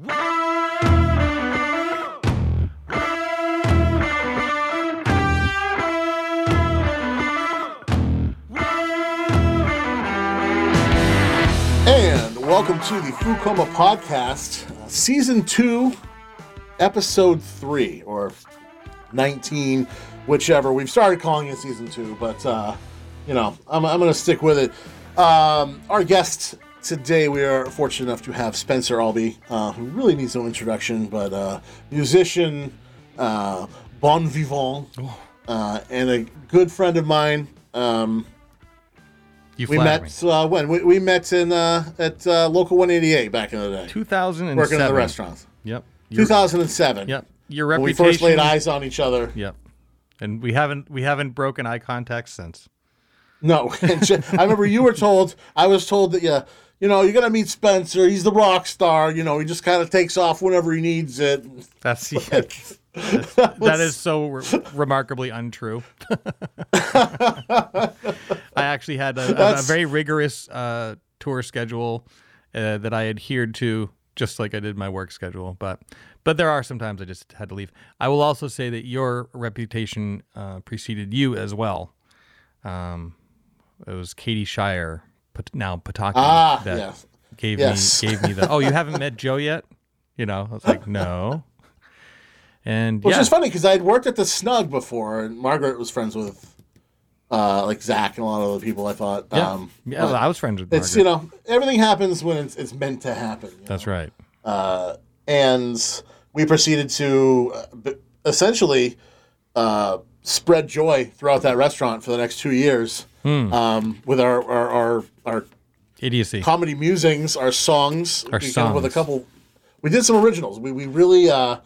And welcome to the Food Coma Podcast, uh, Season 2, Episode 3, or 19, whichever. We've started calling it Season 2, but, uh, you know, I'm, I'm going to stick with it. Um, our guest today, we are fortunate enough to have Spencer Albee, uh, who really needs no introduction, but uh, musician, uh, bon vivant, uh, and a good friend of mine. Um, You we met uh, when we, we met in uh, at uh, local 188 back in the day, 2007. working at the restaurants. Yep. Your, 2007. Yep. Your When we first laid eyes on each other. Yep. And we haven't we haven't broken eye contact since. No, I remember you were told. I was told that yeah, you know, you're gonna meet Spencer. He's the rock star. You know, he just kind of takes off whenever he needs it. That's yeah, that is so re- remarkably untrue. I actually had a, a, a very rigorous uh, tour schedule uh, that I adhered to, just like I did my work schedule. But but there are sometimes I just had to leave. I will also say that your reputation uh, preceded you as well. Um, it was Katie Shire, now Pataki, Ah, that yeah. gave Yes. me gave me the. Oh, you haven't met Joe yet? You know, I was like, no. And Which yeah, is funny because I had worked at the Snug before, and Margaret was friends with uh, like Zach and a lot of other people. I thought. Yeah, Um, yeah but I was friends with it's Margaret. you know everything happens when it's, it's meant to happen. That's know? right. uh, and we proceeded to uh, essentially uh, spread joy throughout that restaurant for the next two years Hmm. um, with our our, our our Idiocy. comedy musings, our songs, Our we came up with a couple. We did some originals. We we really uh,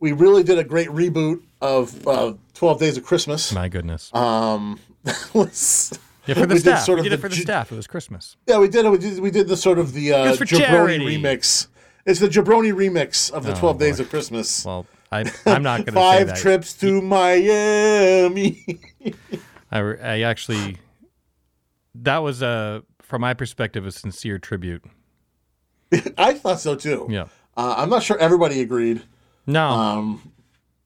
we really did a great reboot of uh, Twelve Days of Christmas. My goodness. Um, was, yeah, for the we did staff. sort we of did it the for the ju- staff. It was Christmas. Yeah, we did it. We did, we did the sort of the uh, Jabroni charity. remix. It's the Jabroni remix of the Oh, Twelve Days boy. of Christmas. Well, I, I'm not going to say Five trips to Miami. I, I actually, that was a, from my perspective, a sincere tribute. I thought so too. Yeah. Uh, I'm not sure everybody agreed, No. um,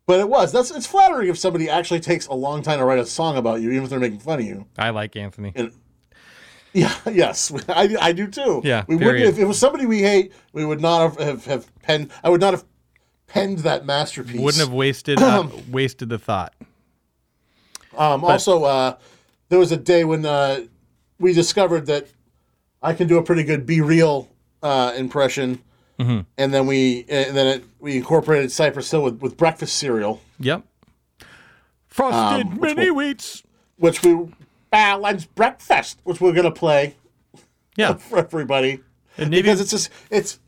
but it was. That's it's flattering if somebody actually takes a long time to write a song about you, even if they're making fun of you. I like Anthony. Yeah, yes, I, I do too. Yeah, we would if it was somebody we hate, we would not have, have, have penned. I would not have penned that masterpiece. Wouldn't have wasted uh, wasted the thought. Um, also, uh, there was a day when uh, we discovered that I can do a pretty good "B-Real" uh, impression, Mm-hmm. and then we and then it, we incorporated Cypress Hill with, with breakfast cereal, Yep. Frosted Um, mini will- wheats. which we balanced breakfast, which we're gonna play Yeah. for everybody And maybe because it's just it's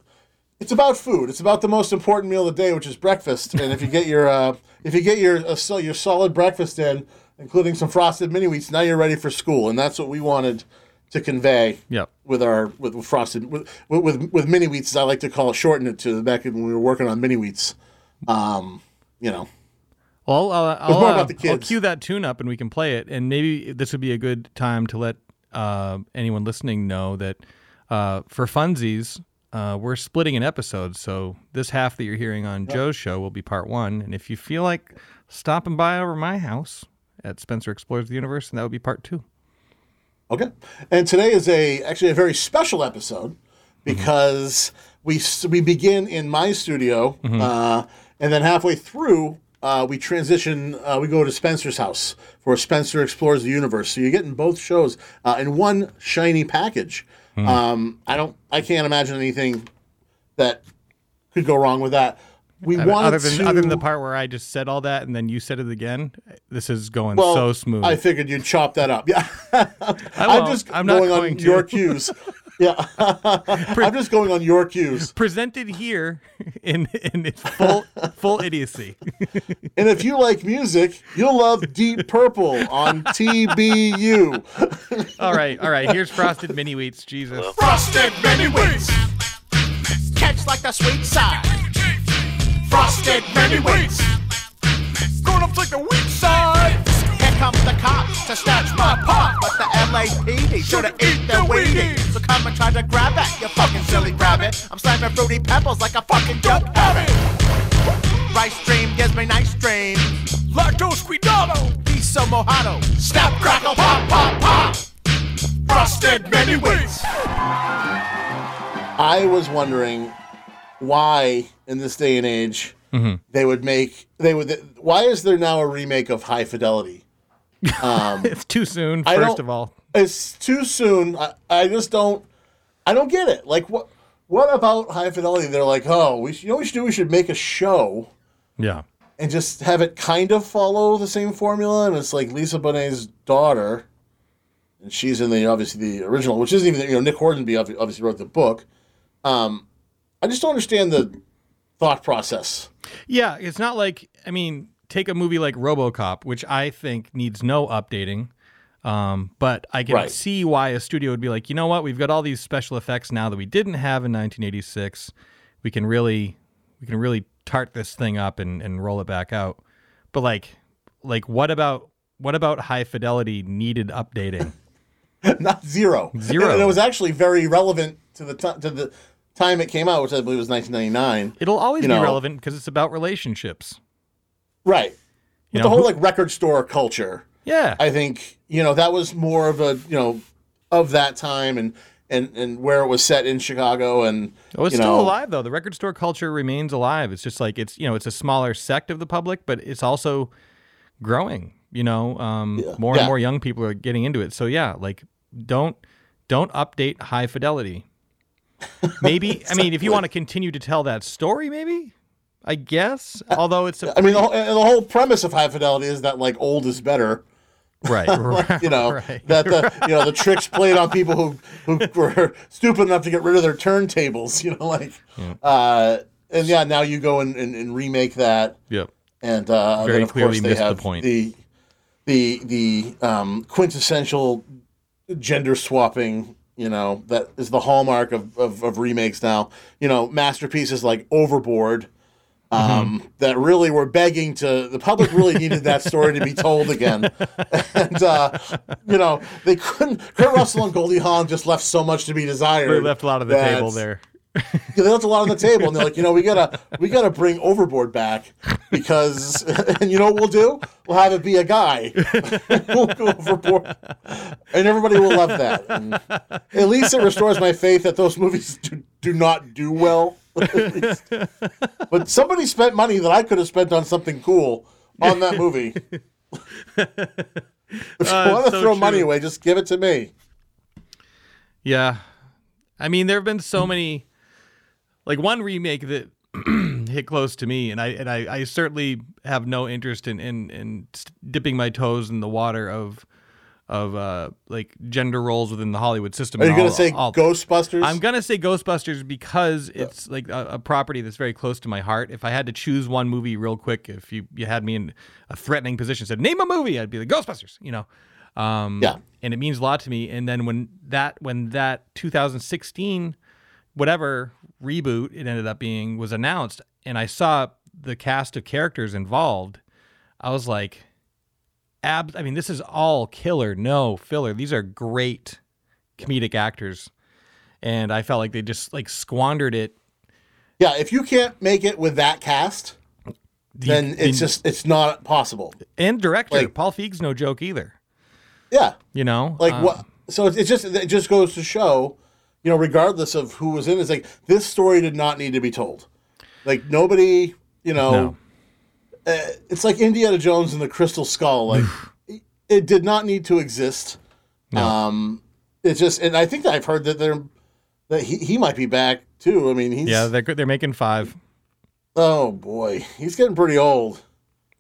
it's about food. It's about the most important meal of the day, which is breakfast. And if you get your uh, if you get your uh, so your solid breakfast in, including some frosted mini wheats, now you're ready for school. And that's what we wanted to convey Yep. with our with, with frosted with, with with mini wheats. As I like to call it, shorten it to the back when we were working on mini wheats. Um, you know, Well, uh, I'll, more uh, I'll cue that tune up and we can play it. And maybe this would be a good time to let uh, anyone listening know that uh, for funsies, uh, we're splitting an episode. So this half that you're hearing on Joe's show will be part one. And if you feel like stopping by over my house at Spencer Explores the Universe, and that would be part two. Okay. And today is a actually a very special episode because we s- we begin in my studio, uh, and then halfway through uh, we transition. Uh, we go to Spencer's house for Spencer explores the universe. So you're getting both shows uh, in one shiny package. Um, I don't. I can't imagine anything that could go wrong with that. We I mean, wanted other than to. other than the part where I just said all that and then you said it again, this is going well, so smooth. I figured you'd chop that up. Yeah. I I'm just I'm not going on to. your cues. Yeah. I'm just going on your cues. Presented here in in full full idiocy. And if you like music, you'll love Deep Purple on TBU. all right, all right. Here's frosted mini wheats. Jesus. Frosted mini wheats. Catch like the sweet side. Frosted mini wheats. Gonna flick the weak side. Here comes the cops to snatch my pot, but the LAPD should have eat their Wheaties. So come and try to grab it, you fucking silly rabbit. I'm slamming fruity pebbles like a fucking junk habit. Rice dream gives me nice dreams. Lactose cuidado. Piso mojado. Snap, crackle, pop, pop, pop. Frosted many ways. I was wondering why in this day and age they would make they would why is there now a remake of High Fidelity? Um, it's too soon. First of all, It's too soon. I, I just don't I don't get it. Like what what about High Fidelity? They're like, oh, we you know what we should do? We should make a show yeah. and just have it kind of follow the same formula. And it's like Lisa Bonet's daughter, and she's in the obviously the original, which isn't even you know Nick Hornby obviously wrote the book. Um, I just don't understand the thought process. Yeah, it's not like I mean, take a movie like RoboCop, which I think needs no updating. Um, but I can Right. see why a studio would be like, you know what, we've got all these special effects now that we didn't have in 1986. We can really, we can really tart this thing up and, and roll it back out. But like, like what about what about high fidelity needed updating? Not zero. Zero. And it was actually very relevant to the ti to the time it came out, which I believe was 1999. It'll always be know. relevant because it's about relationships. Right. With You the whole who- like record store culture. Yeah, I think you know that was more of a you know of that time and and and where it was set in Chicago and Oh, it's you still know, alive though. The record store culture remains alive. It's just like it's you know it's a smaller sect of the public, but it's also growing. You know, um, more Yeah. and more young people are getting into it. So yeah, like don't don't update high fidelity. Maybe I mean if you want to continue to tell that story, maybe I guess. Although it's a, I mean, the whole, the whole premise of High Fidelity is that like old is better. right, right, You know right. that the you know the tricks played on people who who were stupid enough to get rid of their turntables. You know, like uh, and yeah, now you go and, and, and remake that, Yep. and uh, Very then of clearly course they missed the point. the the the um, quintessential gender swapping. You know that is the hallmark of, of, of remakes now. You know masterpieces like Overboard. Um, that really were begging to the public really needed that story to be told again, and uh, you know they couldn't. Kurt Russell and Goldie Hawn just left so much to be desired. They left a lot of the table there. Left a lot on the table, and they're like, you know, we gotta we gotta bring Overboard back because, and you know what we'll do? We'll have it be a guy. we'll go overboard, and everybody will love that. And at least it restores my faith that those movies do, do not do well. But somebody spent money that I could have spent on something cool on that movie. if you Uh, want to so throw money away, just give it to me. Yeah. I mean, there have been so many like one remake that hit close to me and I and I, I certainly have no interest in, in in dipping my toes in the water of of uh like gender roles within the Hollywood system. Are you going all- to say all- Ghostbusters? I'm gonna say Ghostbusters because it's like a, a property that's very close to my heart. If I had to choose one movie real quick, if you, you had me in a threatening position, said name a movie, I'd be like Ghostbusters. You know, um, Yeah. and it means a lot to me. And then when that when that 2016 whatever reboot it ended up being was announced, and I saw the cast of characters involved, I was like, ab. I mean, this is all killer, no filler. These are great comedic actors and I felt like they just like squandered it. yeah, if you can't make it with that cast, then You- it's just it's not possible. and director like- Paul Feig's no joke either. Yeah, You know, like Um, what? So it just it just goes to show, you know, regardless of who was in, it's like this story did not need to be told. Like nobody, you know, No. uh, it's like Indiana Jones and the Crystal Skull. Like it, it did not need to exist. Um, it's just, and I think I've heard that they're that he, he might be back too. I mean, he's Yeah, they're they're making five. oh boy, he's getting pretty old.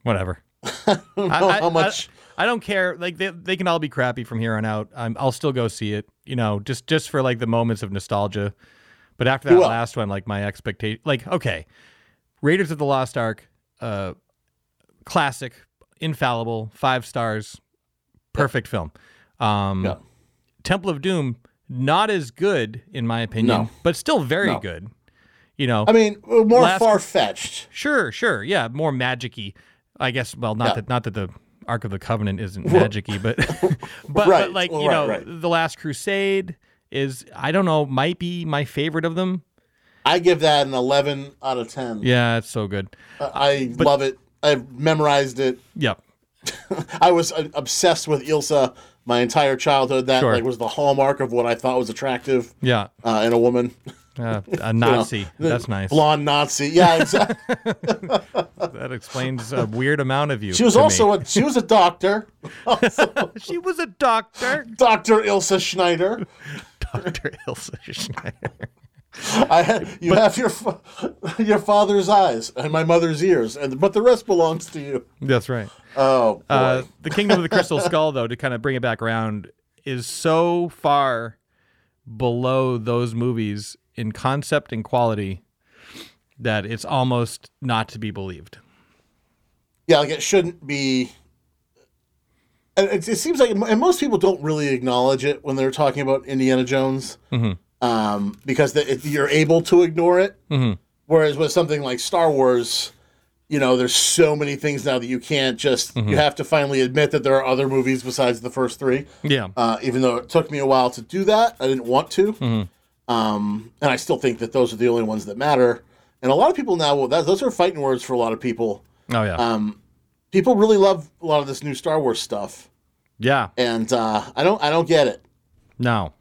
Whatever. I don't know how much. I, don't care. Like they, they can all be crappy from here on out. I'm, I'll still go see it. You know, just just for like the moments of nostalgia. But after that last one, like my expectation, like okay, Raiders of the Lost Ark, uh, classic, infallible, five stars, perfect film. Um, Yeah. Temple of Doom, not as good in my opinion, No. but still very No. good. You know, I mean, more Last- far fetched. Sure, sure, yeah, more magicy. I guess. Well, not Yeah. that not that the Ark of the Covenant isn't magicy, but but, Right. but like Well, you know, right. the Last Crusade is I don't know might be my favorite of them. I give that an 11 out of 10. Yeah, it's so good. I love it. I've memorized it. Yep. I was uh, obsessed with Ilsa my entire childhood. That Sure. like was the hallmark of what I thought was attractive Yeah. uh, in a woman. Uh, a Nazi. That's nice. Blonde Nazi. Yeah, exactly. That explains a weird amount of you. She was to me. also a she was a doctor, she was a doctor. Doctor Ilsa Schneider. Dr. Ilse Schneider. I you have your fa- your father's eyes and my mother's ears, and but the rest belongs to you. That's right. Oh, boy. Uh, the Kingdom of the Crystal Skull, though, to kind of bring it back around, is so far below those movies in concept and quality that it's almost not to be believed. yeah, like it shouldn't be. It, it seems like, and most people don't really acknowledge it when they're talking about Indiana Jones, um, because the, you're able to ignore it. Whereas with something like Star Wars, you know, there's so many things now that you can't just. You have to finally admit that there are other movies besides the first three. Yeah. Uh, even though it took me a while to do that, I didn't want to. Um, and I still think that those are the only ones that matter. And a lot of people now, well, that, those are fighting words for a lot of people. oh, yeah. Um, people really love a lot of this new Star Wars stuff, yeah. and uh, I don't, I don't get it. No.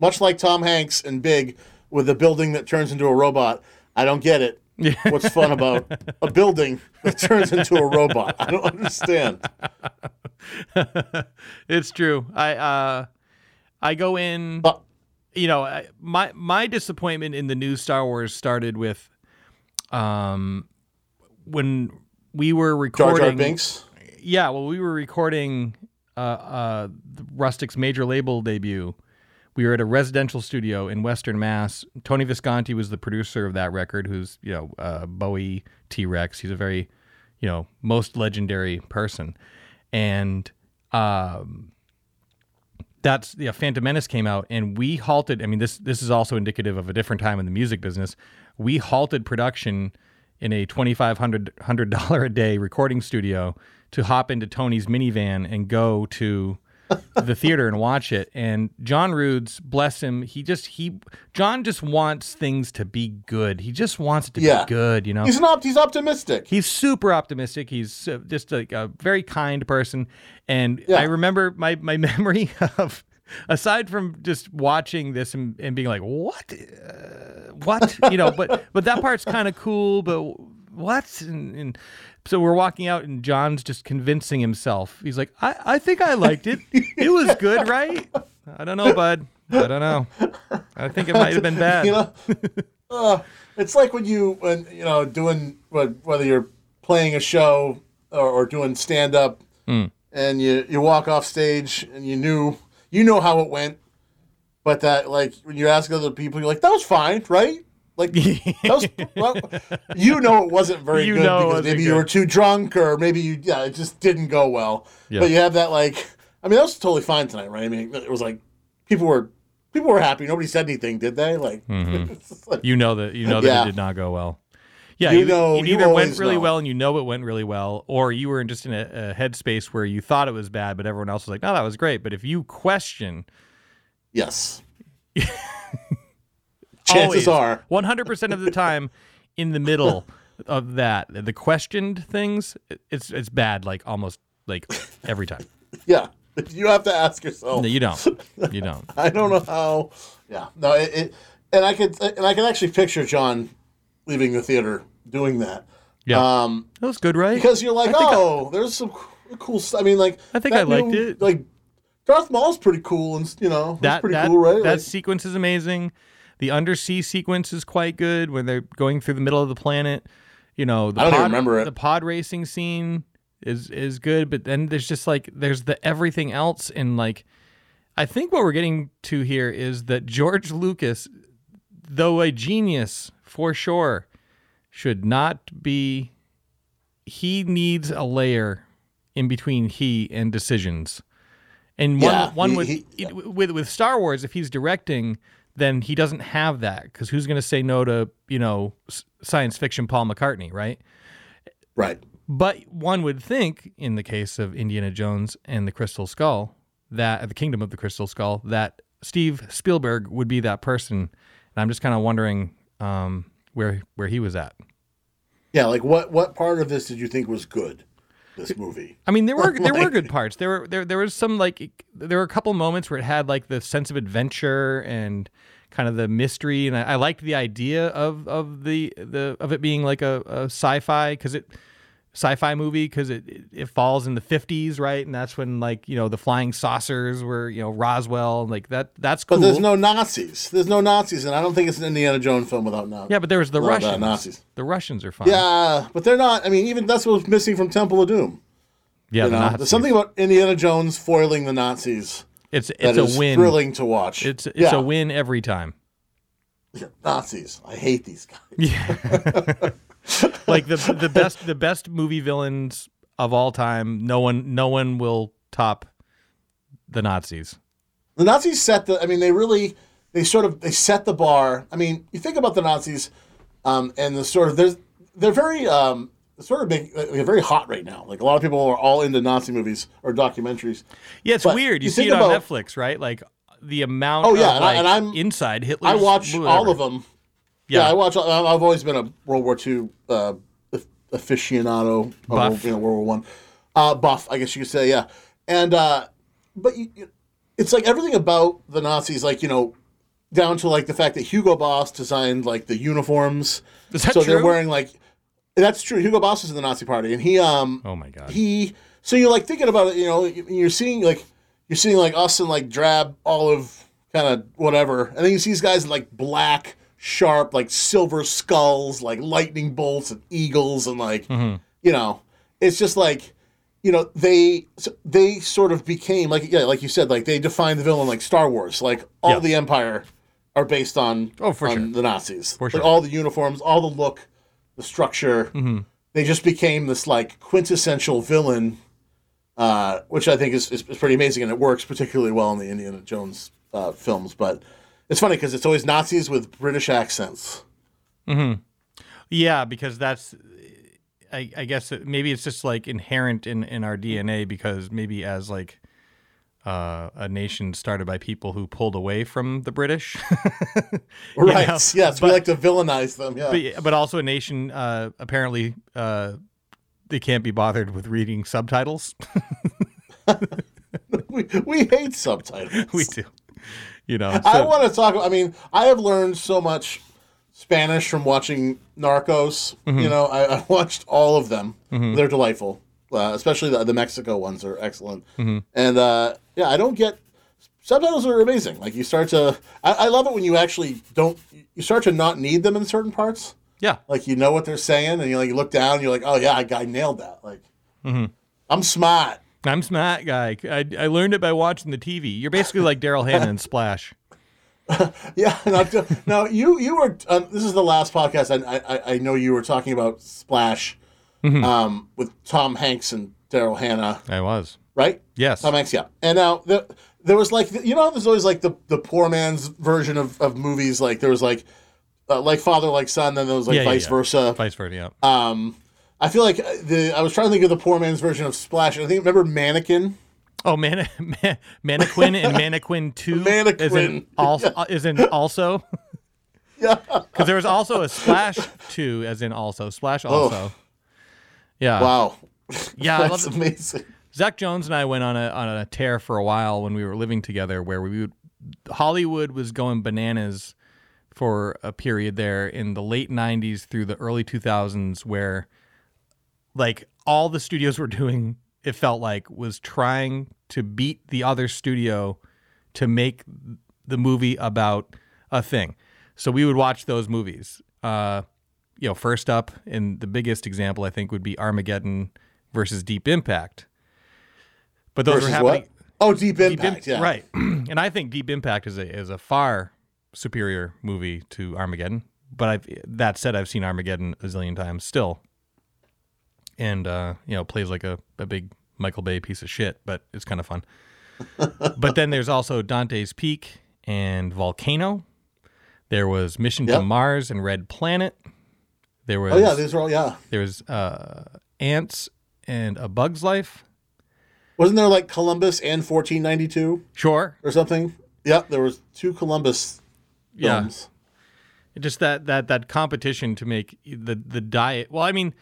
Much like Tom Hanks and Big with the building that turns into a robot, I don't get it. What's fun about a building that turns into a robot? I don't understand. it's true. I uh I go in But you know, I, my my disappointment in the new Star Wars started with um when we were Jar recording Jar Binks. Yeah, well, we were recording uh, uh, the Rustic's major label debut. We were at a residential studio in Western Mass. Tony Visconti was the producer of that record, who's you know uh, Bowie T Rex. He's a very you know most legendary person, and um, that's yeah. Phantom Menace came out, and we halted. I mean, this this is also indicative of a different time in the music business. We halted production in a twenty five hundred hundred dollar a day recording studio to hop into Tony's minivan and go to the theater and watch it. And Jon Roods, bless him, he just he John just wants things to be good. He just wants it to Yeah. be good, you know. He's an opt. He's optimistic. He's super optimistic. He's uh, just like a very kind person. And Yeah. I remember my, my memory of, aside from just watching this and, and being like, what? Uh, what? You know, but, but that part's kind of cool, but what? And, and so we're walking out and John's just convincing himself. He's like, I, I think I liked it. It was good, right? I don't know, bud. I don't know. I think it might have been bad. you know uh, it's like when you when you know doing whether you're playing a show or, or doing stand up Hmm. and you you walk off stage and you knew you know how it went but that like when you ask other people you're like that was fine right like was, well, you know it wasn't very You good because maybe you were too drunk or maybe you yeah it just didn't go well Yeah. but you have that like i mean that was totally fine tonight right i mean it was like people were people were happy nobody said anything did they like, mm-hmm. just like You know that you know that Yeah. it did not go well. Yeah, You you, know- it either went really know. well and you know it went really well, or you were just in a, a headspace where you thought it was bad, but everyone else was like, "No, that was great." But if you question, Yes. Chances are. one hundred percent of the time, in the middle of that, the questioned things, it's it's bad. Like almost like every time. Yeah. You have to ask yourself. No, you don't. You don't. I don't know how. Yeah. No. It, it. And I could. And I can actually picture John leaving the theater doing that. Yeah, Um. that was good, right? Because you're like, think I- oh, there's some cool. stuff. I mean, like. I think I liked new- it. Like, Darth Maul's pretty cool, and you know, that's that pretty that, cool, right? that Like, sequence is amazing. The undersea sequence is quite good when they're going through the middle of the planet. You know, the I don't pod, remember it. The pod racing scene is is good, but then there's just like there's the everything else and like I think what we're getting to here is that George Lucas, though a genius for sure, should not be he needs a layer in between he and decisions. And one Yeah, one he- with he- it- with with Star Wars, if he's directing, then he doesn't have that because who's going to say no to you know science fiction Paul McCartney, right? right. But one would think, in the case of Indiana Jones and the Crystal Skull, that the Kingdom of the Crystal Skull, that Steve Spielberg would be that person. And I'm just kind of wondering um, where where he was at. Yeah, like what what part of this did you think was good? This movie. I mean, there were there were good parts. There were there there was some like there were a couple moments where it had like the sense of adventure and kind of the mystery, and I, I liked the idea of of the the of it being like a, a sci-fi because it sci-fi movie because it, it it falls in the 50s right and that's when like you know the flying saucers were you know roswell like that that's cool But there's no Nazis. There's no Nazis, and I don't think it's an Indiana Jones film without Nazis. yeah but there was the russians Nazis. the russians are fine Yeah, but they're not. I mean, even that's what's missing from Temple of Doom. yeah You the know, Nazis. there's something about Indiana Jones foiling the Nazis it's it's a win thrilling to watch. it's it's yeah. a win every time Nazis. I hate these guys. like the the best the best movie villains of all time. No one no one will top the Nazis. The Nazis set the. I mean, they really, they sort of, they set the bar. I mean, you think about the Nazis, um, and the sort of there's, they're very, um, sort of big, they're very hot right now. Like a lot of people are all into Nazi movies or documentaries. Yeah, it's But weird. You, you see it on Netflix, right? Like the amount. Oh, yeah, of, and I- like, and I'm- inside Hitler. I watch all of them. Yeah, Yeah. I watch. I've always been a World War II uh, aficionado. of Buff. World, you know, World War One, uh, buff. I guess you could say, yeah. And uh, but you, it's like everything about the Nazis, like you know, down to like the fact that Hugo Boss designed like the uniforms. Is that so they're wearing like. That's true. Hugo Boss was in the Nazi Party, and he um Oh my god. he so you're like thinking about it you know you're seeing like you're seeing like us in like drab olive kind of whatever and then you see these guys in like black sharp like silver skulls like lightning bolts and eagles and like you know it's just like you know they they sort of became like yeah like you said like they defined the villain like star wars like all Yeah. the empire are based on Oh, for on sure. the nazis For Like, sure. all the uniforms all the look the structure Mm-hmm. they just became this like quintessential villain, uh, which I think is, is, is pretty amazing, and it works particularly well in the Indiana Jones uh, films. But it's funny because it's always Nazis with British accents. Yeah, because that's. I, I guess it, maybe it's just like inherent in, in our DNA because maybe as like uh, a nation started by people who pulled away from the British, Right? know, yes, we like to villainize them. Yeah. but, but also a nation uh, apparently uh, they can't be bothered with reading subtitles. we, we hate subtitles. we do, you know. I want to talk. I mean, I have learned so much Spanish from watching Narcos. Mm-hmm. You know, I, I watched all of them. They're delightful, uh, especially the, the Mexico ones are excellent. Mm-hmm. And uh, yeah, I don't get subtitles are amazing. Like you start to, I, I love it when you actually don't. You start to not need them in certain parts. yeah, Like you know what they're saying, and you like you look down, and you're like, oh yeah, I, I nailed that. Like, Mm-hmm. I'm smart. I'm smart guy. I, I learned it by watching the TV. You're basically like Daryl Hannah in Splash. Yeah. Now, now you you were. Um, this is the last podcast. I, I I know you were talking about Splash, Mm-hmm. um, with Tom Hanks and Daryl Hannah, I was. right? Yes. Tom Hanks. Yeah. And now the, there was like you know there's always like the the poor man's version of, of movies. Like there was like uh, like father like son. Then there was like Yeah, yeah, vice yeah. versa. Vice versa. Yeah. Um, I feel like uh, the I was trying to think of the poor man's version of Splash. I think remember Mannequin. Oh, Man- Man- Mannequin and Mannequin Two is Mannequin. Uh, in also is in also Yeah. because there was also a Splash Two as in also Splash oh. also. Yeah. Wow. Yeah, That's amazing. Zach Jones and I went on a on a tear for a while when we were living together, where we would Hollywood was going bananas for a period there in the late '90s through the early 2000s, where like all the studios were doing, it felt like was trying to beat the other studio to make the movie about a thing. So we would watch those movies. Uh, you know, first up, and the biggest example I think would be Armageddon versus Deep Impact. But those Versus were happening. what? Oh, Deep Deep Impact. Im- yeah. Right. and I think Deep Impact is a is a far superior movie to Armageddon. But I've that said, I've seen Armageddon a zillion times still, and uh, you know plays like a, a big Michael Bay piece of shit, but it's kind of fun. but then there's also Dante's Peak and Volcano. There was Mission to Mars and Red Planet. There was Oh yeah, these are all yeah. there was uh, Ants and A Bug's Life. Wasn't there like Columbus and 1492 Sure. or something? Yep, there was two Columbus Yeah. just that that that competition to make the the diet. Well, I mean,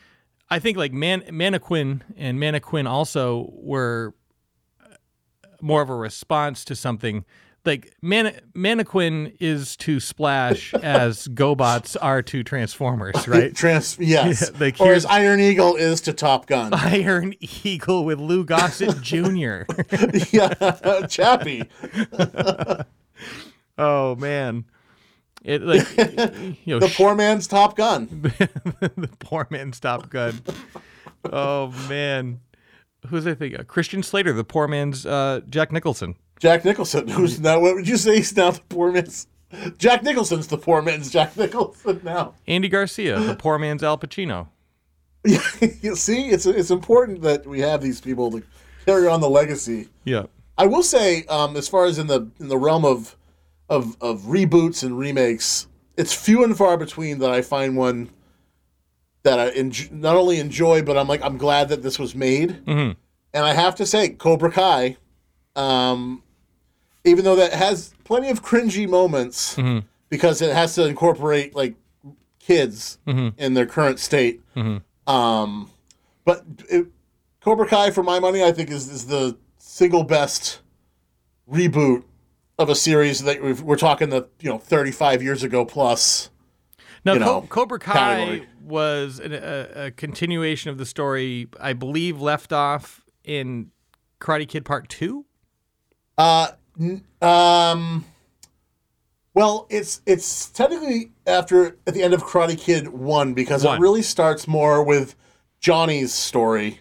I think like Man Mannequin and Mannequin also were uh, more of a response to something. Like Man Mannequin is to Splash as GoBots are to Transformers, right? Trans, yes. Like or as Iron Eagle is to Top Gun. Iron Eagle with Lou Gossett Jr. yeah, Chappy. oh man, it like you know The poor man's Top Gun. the poor man's Top Gun. Oh man, who's I think? Uh, Christian Slater, the poor man's uh, Jack Nicholson. Jack Nicholson, who's now, what would you say he's now the poor man's? Jack Nicholson's the poor man's Jack Nicholson now. Andy Garcia, the poor man's Al Pacino. Yeah, you see, it's it's important that we have these people to carry on the legacy. Yeah. I will say, um, as far as in the in the realm of of of reboots and remakes, it's few and far between that I find one that I enj- not only enjoy, but I'm like I'm glad that this was made. Mhm. And I have to say, Cobra Kai, um, even though that has plenty of cringy moments Mhm. because it has to incorporate like kids Mhm. in their current state. Mhm. Um, but it, Cobra Kai, for my money, I think is is the single best reboot of a series that we've, we're talking the you know 35 years ago plus. Now, You Co- Cobra Kai category. was an, a, a continuation of the story, I believe, left off in Karate Kid Part Two. Uh, n- um, well, it's it's technically after at the end of Karate Kid one because One. it really starts more with Johnny's story,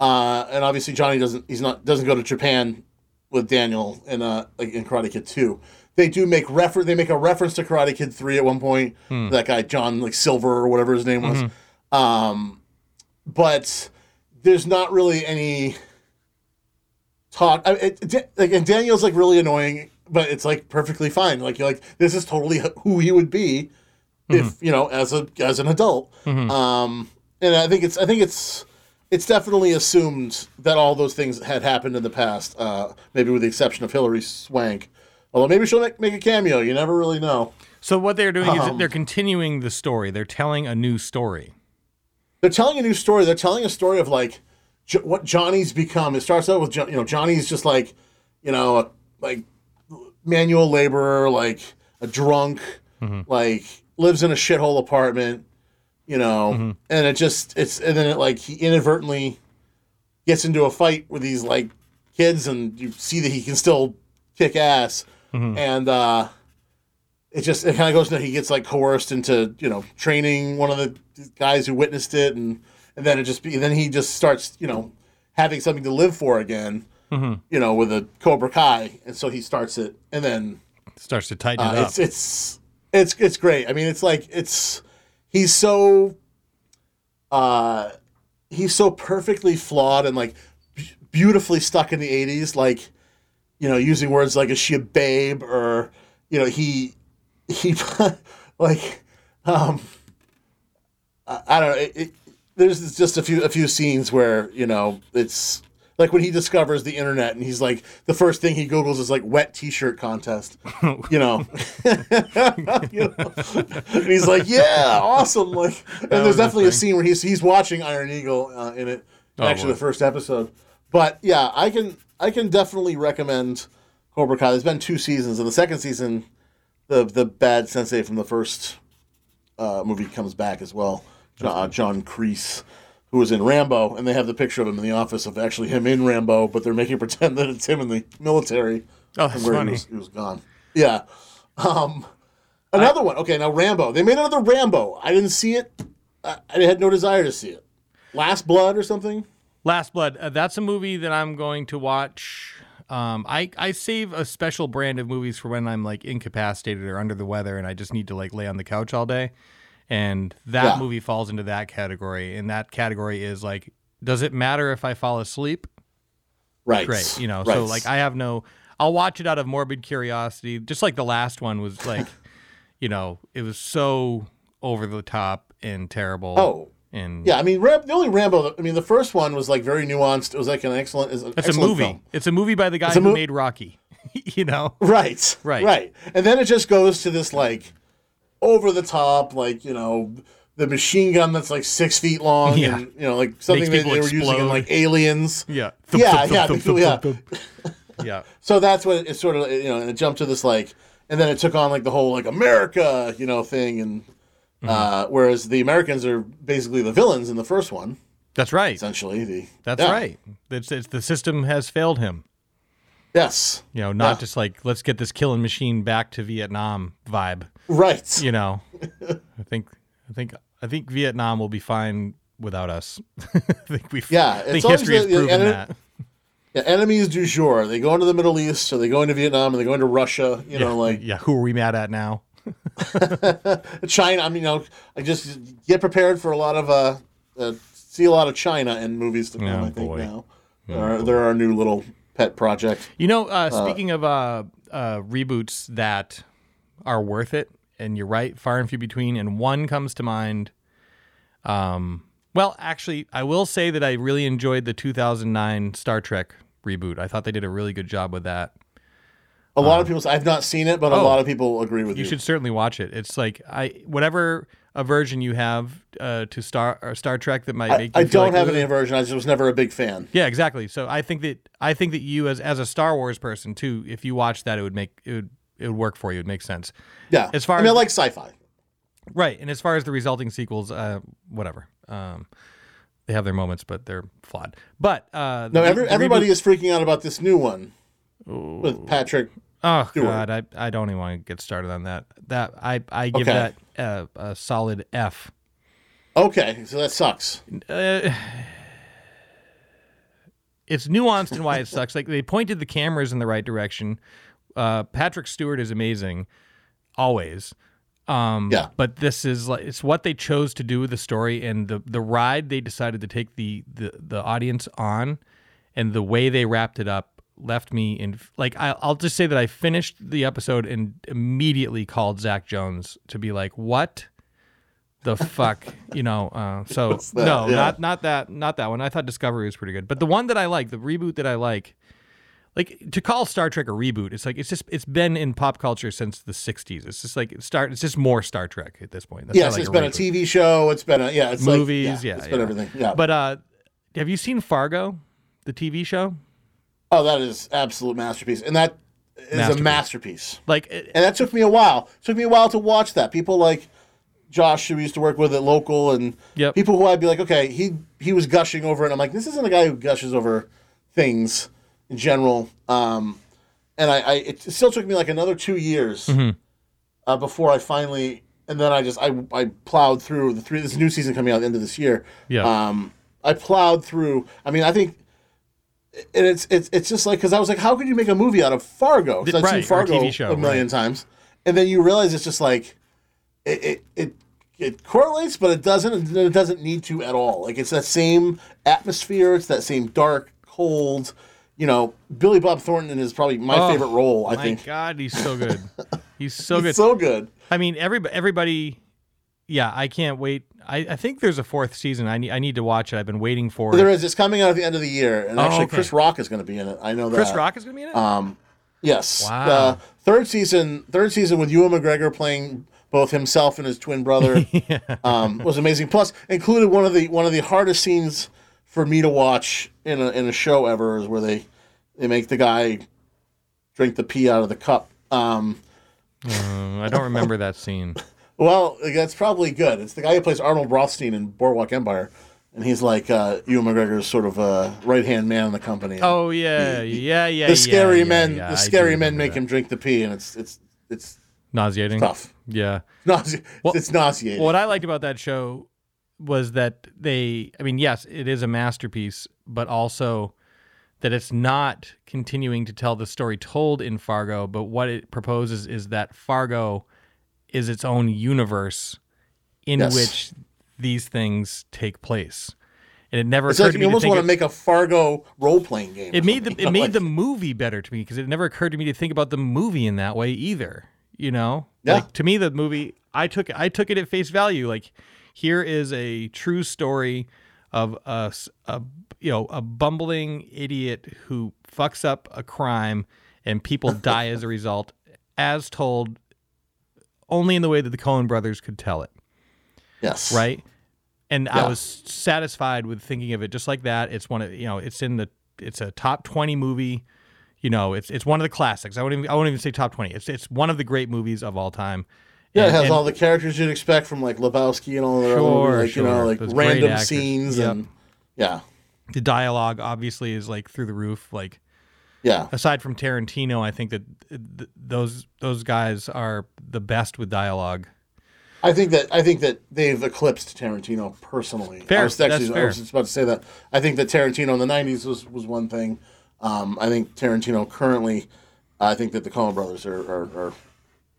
uh, and obviously Johnny doesn't he's not doesn't go to Japan with Daniel in uh like in Karate Kid two. They do make refer they make a reference to Karate Kid three at one point. That guy John like Silver or whatever his name was, um, but there's not really any talk. I, it, it, like, and Daniel's like really annoying, but it's like perfectly fine. Like you're like this is totally who he would be if you know as a as an adult. Um, and I think it's I think it's it's definitely assumed that all those things had happened in the past. Uh, maybe with the exception of Hilary Swank. Although maybe she'll make, make a cameo. You never really know. So what they're doing is Um, they're continuing the story. They're telling a new story. they're telling a new story. They're telling a story of like jo- what Johnny's become. It starts out with Jo- you know Johnny's just like you know a, like manual laborer, like a drunk, like lives in a shithole apartment, you know, and it just it's and then it like he inadvertently gets into a fight with these like kids, and you see that he can still kick ass, and uh it just it kind of goes that he gets like coerced into you know training one of the guys who witnessed it and and then it just be then he just starts you know having something to live for again you know with a cobra kai. And so he starts it and then Starts to tighten it uh, up. it's it's it's it's great. I mean it's like it's he's so uh he's so perfectly flawed and like beautifully stuck in the 80s like you know using words like is she a babe or you know he he like um I, I don't know it, it, there's just a few a few scenes where you know it's like when he discovers the internet and he's like the first thing he googles is like wet t-shirt contest you know, You know? and he's like yeah awesome! Like and there's definitely a scene where he's he's watching iron eagle uh, in it Oh, actually the first episode. But yeah i can i can definitely recommend cobra kai. There's been two seasons. And the second season the the bad sensei from the first uh, movie comes back as well john, uh, john kreese who was in rambo and they have the picture of him in the office of actually him in rambo but they're making pretend that it's him in the military. Oh, that's where funny. He, was, he was gone. Yeah. Um another one. Okay now rambo. They made another rambo. I didn't see it. I, I had no desire to see it. Last blood or something? Last Blood. Uh, that's a movie that I'm going to watch. Um, I I save a special brand of movies for when I'm like incapacitated or under the weather and I just need to like lay on the couch all day. And that Yeah. movie falls into that category. And that category is like, does it matter if I fall asleep? right Great, you know. So like I have no. I'll watch it out of morbid curiosity, just like the last one was like, you know, it was so over the top and terrible. Oh, And Yeah, I mean, Ram- the only Rambo. I mean, the first one was like very nuanced. It was like an excellent. It's, an it's a movie. film. It's a movie by the guy a who mo- made Rocky. you know. Right. Right. Right. And then it just goes to this like over the top, like you know, the machine gun that's like six feet long, Yeah. and you know, like something that they were using in like Aliens. Yeah. Yeah, yeah, yeah. yeah. So that's what it sort of you know, and it jumped to this like, and then it took on like the whole like America, you know, thing, and Mm-hmm. uh, whereas the Americans are basically the villains in the first one, That's right. essentially. The That's yeah. right. It's, it's the system has failed him. Yes. You know, not Yeah. just like let's get this killing machine back to Vietnam vibe. Right. You know, I think I think I think Vietnam will be fine without us. I think we. Yeah, I it's think history has proven ena- that. Yeah, enemies du jour. They go into the Middle East, or they go into Vietnam, and they go into Russia. You know, like yeah, who are we mad at now? China. I mean, you know, I just get prepared for a lot of uh, uh see a lot of China in movies to come. Oh, I think boy. now they're, they're our new little pet project. You know, uh, speaking of uh, uh, reboots that are worth it, and you're right, far and few between, and one comes to mind. Um, well, actually, I will say that I really enjoyed the 2009 Star Trek reboot. I thought they did a really good job with that. A lot of people. say- I've not seen it, but a oh. lot of people agree with you. You should certainly watch it. It's like I whatever aversion you have uh, to Star or Star Trek that might I, make you I don't like, have any aversion. I just was never a big fan. Yeah, exactly. So I think that I think that you as as a Star Wars person too, if you watch that, it would make it would it would work for you. It would make sense. Yeah, As far I mean, I like sci-fi. Right. And as far as the resulting sequels, uh, whatever. Um, they have their moments, but they're flawed. But uh, No, every, everybody is freaking out about this new one with Patrick. Oh Stewart. God, I, I don't even want to get started on that. That I I give Okay. that uh, a solid F. Okay, so that sucks. Uh, it's nuanced in why it sucks. Like they pointed the cameras in the right direction. Uh, Patrick Stewart is amazing, always. Um, Yeah. But this is like it's what they chose to do with the story and the the ride they decided to take the the the audience on, and the way they wrapped it up left me in like I, I'll just say that I finished the episode and immediately called Zach Jones to be like, what the fuck, you know? Uh, so no, Yeah. not not that not that one. I thought Discovery was pretty good, but the one that I like, the reboot that I like. Like to call Star Trek a reboot, it's like it's just it's been in pop culture since the '60s. It's just like start. It's just more Star Trek at this point. That's Yes, like it's been a. TV show. It's been a yeah, it's like- movies. yeah, yeah, it's been everything. Yeah, But uh, have you seen Fargo, the TV show? oh, that is absolute masterpiece, and that is Masterpiece. a masterpiece. Like, it, And that took me a while. It took me a while to watch that. People like Josh, who we used to work with at local, and Yep. people who I'd be like, okay, he he was gushing over, it. and I'm like, this isn't a guy who gushes over things in general. Um, and I, I it still took me like another two years Mm-hmm. uh, before I finally, and then I just I I plowed through the three. This new season coming out at the end of this year. Yeah. Um, I plowed through. I mean, I think. And it's it's it's just like because I was like, how could you make a movie out of Fargo? Because I've Right, seen Fargo show, a million right. times, and then you realize it's just like it it, it it correlates, but it doesn't. It doesn't need to at all. Like it's that same atmosphere. It's that same dark, cold. You know, Billy Bob Thornton is probably my Oh, favorite role. I my think God, he's so good. He's so good. It's so good. I mean, everybody, everybody. Yeah, I can't wait. I, I think there's a fourth season. I need I need to watch it. I've been waiting for There it. is. It's coming out at the end of the year, and Oh, actually, okay. Chris Rock is going to be in it. I know that. Chris Rock is gonna be in it. Um, yes. Wow. Uh, third season. Third season with Ewan McGregor playing both himself and his twin brother yeah. um, was amazing. Plus, included one of the one of the hardest scenes for me to watch in a in a show ever is where they they make the guy drink the pee out of the cup. Um, Uh, I don't remember that scene. well, that's probably good. It's the guy who plays Arnold Rothstein in Boardwalk Empire, and he's like uh, Ewan McGregor's sort of uh, right hand man in the company. Oh yeah, yeah, yeah. the yeah, scary yeah, men, yeah, the scary men make that. him drink the pee, and it's it's it's nauseating. tough. Yeah. Nause- Well- it's nauseating. What I liked about that show was that they, I mean, yes, it is a masterpiece, but also that it's not continuing to tell the story told in Fargo, but what it proposes is that Fargo is its own universe in Yes. which these things take place. And it never it's occurred like to you me to almost want to make a Fargo role playing game. it made the it made like- the movie better to me because it never occurred to me to think about the movie in that way either. You know, Yeah. like to me the movie I took I took it at face value. Like here is a true story of a, a you know a bumbling idiot who fucks up a crime and people die as a result, as told only in the way that the Coen brothers could tell it Yes. right? And I was satisfied with thinking of it just like that. It's one of you know, it's in the it's a top twenty movie. You know, it's it's one of the classics. I wouldn't even, I won't even say top twenty. It's it's one of the great movies of all time. Yeah, it has and- all the characters you'd expect from like Lebowski and all the Sure, like you know, like Those random scenes Yep. and yeah, the dialogue obviously is like through the roof. Like yeah, aside from Tarantino, I think that th- those those guys are the best with dialogue. I think that I think that they've eclipsed Tarantino personally. Fair, I was actually that's I was just about to say that. I think that Tarantino in the '90s was was one thing. Um, I think Tarantino currently, I think that the Coen Brothers are, are, are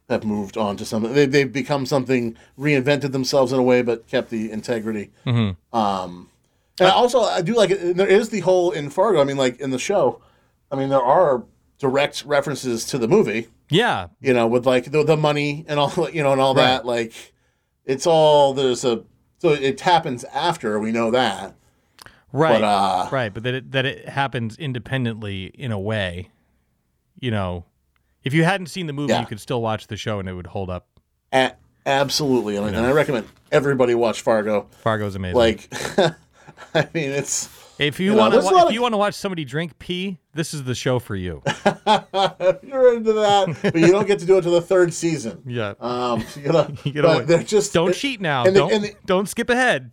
have moved on to something. They, they've become something, reinvented themselves in a way, but kept the integrity. Mm-hmm. Um, and also, I do like it. There is the whole in Fargo. I mean, like in the show, I mean, there are direct references to the movie Yeah, you know, with like the, the money and all, you know, and all Right. that. Like, it's all there's a so it happens after we know that. right, But, uh, right. But that it, that it happens independently in a way. You know, if you hadn't seen the movie, Yeah. you could still watch the show and it would hold up. A- absolutely, and, I- and I recommend everybody watch Fargo. Fargo's amazing. Like, I mean, it's if you, you know, want to, if of- you want to watch somebody drink pee, this is the show for you. you're into that, but you don't get to do it to the third season. yeah. Um, so you gotta, You gotta they're just don't it- cheat now. and don't and the- don't skip ahead.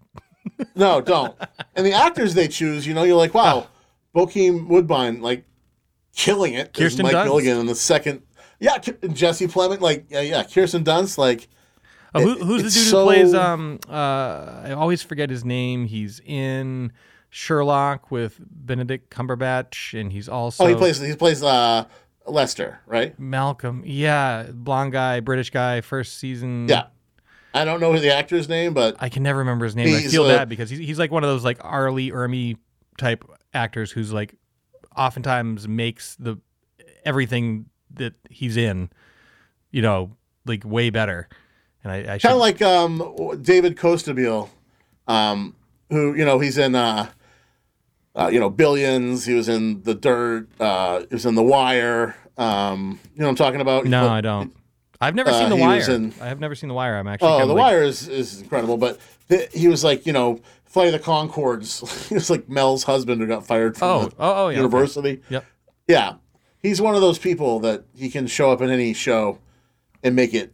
No, don't. and the actors they choose, you know, you're like, wow, Bokeem Woodbine, like killing it. Kirsten Mike Dunst. Milligan in the second. Yeah, Jesse Plemons, like yeah, yeah, Kirsten Dunst, like Uh, who, It- who's the dude so- who plays? Um, uh, I always forget his name. He's in Sherlock with Benedict Cumberbatch, and he's also oh, he plays he plays uh Lester, right? Malcolm. Yeah, blonde guy, British guy, first season. Yeah. I don't know the actor's name, but I can never remember his name. I feel bad because he's, he's like one of those like R. Lee Ermey type actors who's like oftentimes makes the everything that he's in, you know, like way better. And I, I kind of like um David Costabile, um, who you know he's in uh, uh you know Billions. He was in The Dirt. Uh, he was in The Wire. Um, you know what I'm talking about? no, But- I don't. I've never Uh, seen The Wire. in- I have never seen The Wire. I'm actually. Oh, The like- Wire is, is incredible, but th- he was like, you know, Flight of the Conchords. it's like Mel's husband who got fired from Oh, the oh, oh, yeah. okay. university. Yep. Yeah, he's one of those people that he can show up in any show and make it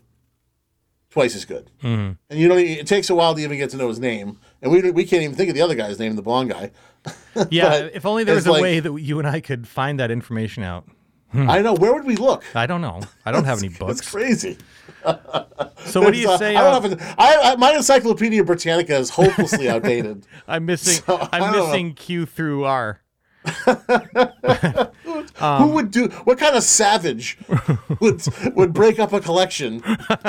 twice as good. Mhm. And you don't. It takes a while to even get to know his name, and we we can't even think of the other guy's name, the blonde guy. Yeah. If only there was a like- way that you and I could find that information out. I know. Where would we look? I don't know. I don't have any It's books. crazy. So what do you uh, say? I uh, don't have. a- I, I, my Encyclopedia Britannica is hopelessly outdated. I'm missing. So, I'm don't know. missing Q through R. Who would do? What kind of savage would would break up a collection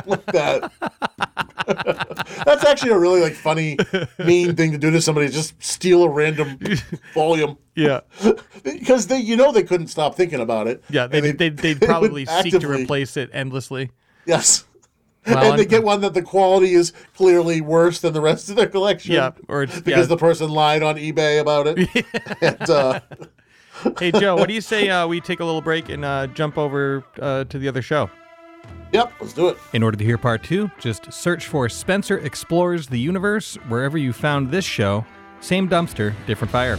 like that? That's actually a really like funny, mean thing to do to somebody. Just steal a random volume Yeah. because they, you know, they couldn't stop thinking about it. Yeah. They, they, they'd, they would probably seek to replace it endlessly. Yes. Well, and they get one that the quality is clearly worse than the rest of their collection. Yeah. Or it's, Because yeah. the person lied on eBay about it. and, uh, hey Joe, what do you say? Uh, we take a little break and uh, jump over uh, to the other show. yep, let's do it. In order to hear part two, just search for Spencer Explores the Universe wherever you found this show. Same dumpster, different fire.